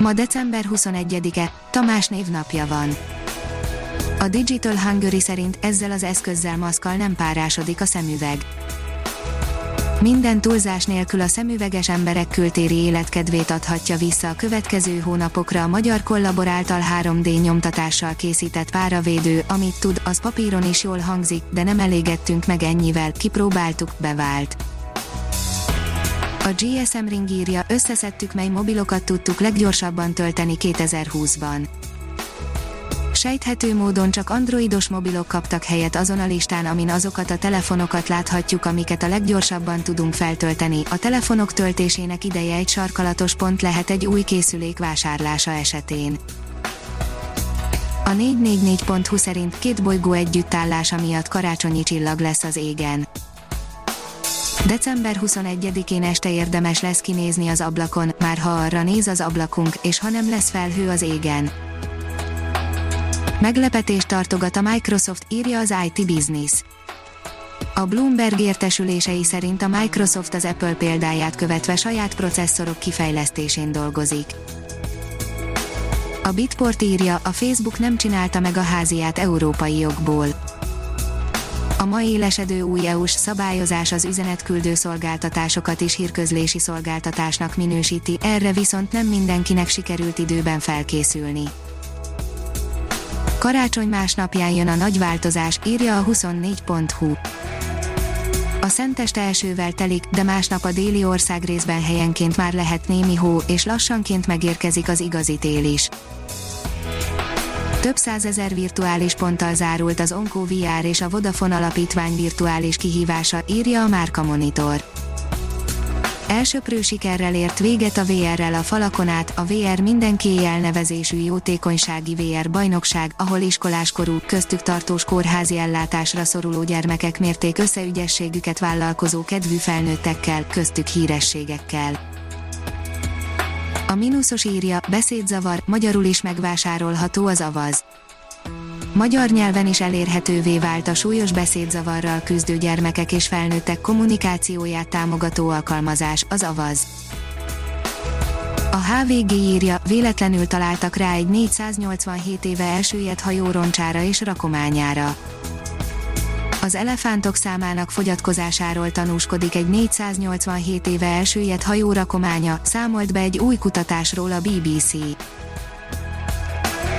Ma december 21-e, Tamás névnapja van. A Digital Hungary szerint ezzel az eszközzel maszkal nem párásodik a szemüveg. Minden túlzás nélkül a szemüveges emberek kültéri életkedvét adhatja vissza a következő hónapokra a magyar kollaboráltal 3D nyomtatással készített páravédő, amit tud, az papíron is jól hangzik, de nem elégettünk meg ennyivel, kipróbáltuk, bevált. A GSM Ring írja, összeszedtük mely mobilokat tudtuk leggyorsabban tölteni 2020-ban. Sejthető módon csak androidos mobilok kaptak helyet azon a listán, amin azokat a telefonokat láthatjuk, amiket a leggyorsabban tudunk feltölteni. A telefonok töltésének ideje egy sarkalatos pont lehet egy új készülék vásárlása esetén. A 444.hu szerint két bolygó együttállása miatt karácsonyi csillag lesz az égen. December 21-én este érdemes lesz kinézni az ablakon, már ha arra néz az ablakunk, és ha nem lesz felhő az égen. Meglepetést tartogat a Microsoft, írja az IT Business. A Bloomberg értesülései szerint a Microsoft az Apple példáját követve saját processzorok kifejlesztésén dolgozik. A Bitport írja, a Facebook nem csinálta meg a háziát európai jogból a ma élesedő új EU-s szabályozás az üzenetküldő szolgáltatásokat is hírközlési szolgáltatásnak minősíti, erre viszont nem mindenkinek sikerült időben felkészülni. Karácsony másnapján jön a nagy változás, írja a 24.hu. A szenteste elsővel telik, de másnap a déli ország részben helyenként már lehet némi hó, és lassanként megérkezik az igazi tél is. Több százezer virtuális ponttal zárult az Onco VR és a Vodafone Alapítvány virtuális kihívása, írja a Márka Monitor. Elsöprő sikerrel ért véget a VR-rel a falakon át, a VR mindenki elnevezésű jótékonysági VR bajnokság, ahol iskoláskorú, köztük tartós kórházi ellátásra szoruló gyermekek mérték összeügyességüket vállalkozó kedvű felnőttekkel, köztük hírességekkel. A mínuszos írja, beszédzavar, magyarul is megvásárolható az avaz. Magyar nyelven is elérhetővé vált a súlyos beszédzavarral küzdő gyermekek és felnőttek kommunikációját támogató alkalmazás, az avaz. A HVG írja, véletlenül találtak rá egy 487 éve elsüllyedt hajó roncsára és rakományára az elefántok számának fogyatkozásáról tanúskodik egy 487 éve elsüllyedt hajórakománya, számolt be egy új kutatásról a BBC.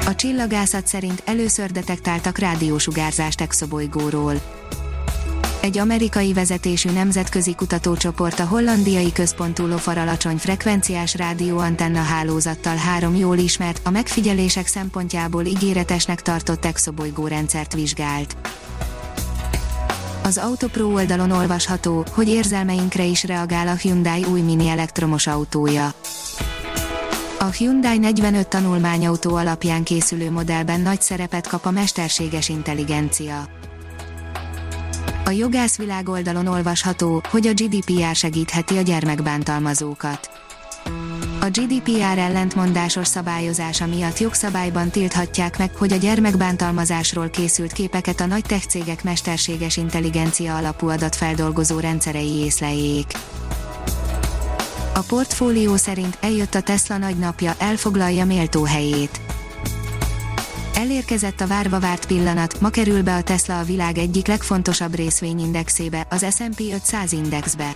A csillagászat szerint először detektáltak rádiósugárzást exobolygóról. Egy amerikai vezetésű nemzetközi kutatócsoport a hollandiai központú lofar alacsony frekvenciás rádióantenna hálózattal három jól ismert, a megfigyelések szempontjából ígéretesnek tartott exobolygó rendszert vizsgált. Az Autopro oldalon olvasható, hogy érzelmeinkre is reagál a Hyundai új mini elektromos autója. A Hyundai 45 tanulmányautó alapján készülő modellben nagy szerepet kap a mesterséges intelligencia. A jogászvilág oldalon olvasható, hogy a GDPR segítheti a gyermekbántalmazókat. A GDPR ellentmondásos szabályozása miatt jogszabályban tilthatják meg, hogy a gyermekbántalmazásról készült képeket a nagy tech cégek mesterséges intelligencia alapú adatfeldolgozó rendszerei észleljék. A portfólió szerint eljött a Tesla nagy napja, elfoglalja méltó helyét. Elérkezett a várva várt pillanat, ma kerül be a Tesla a világ egyik legfontosabb részvényindexébe, az S&P 500 indexbe.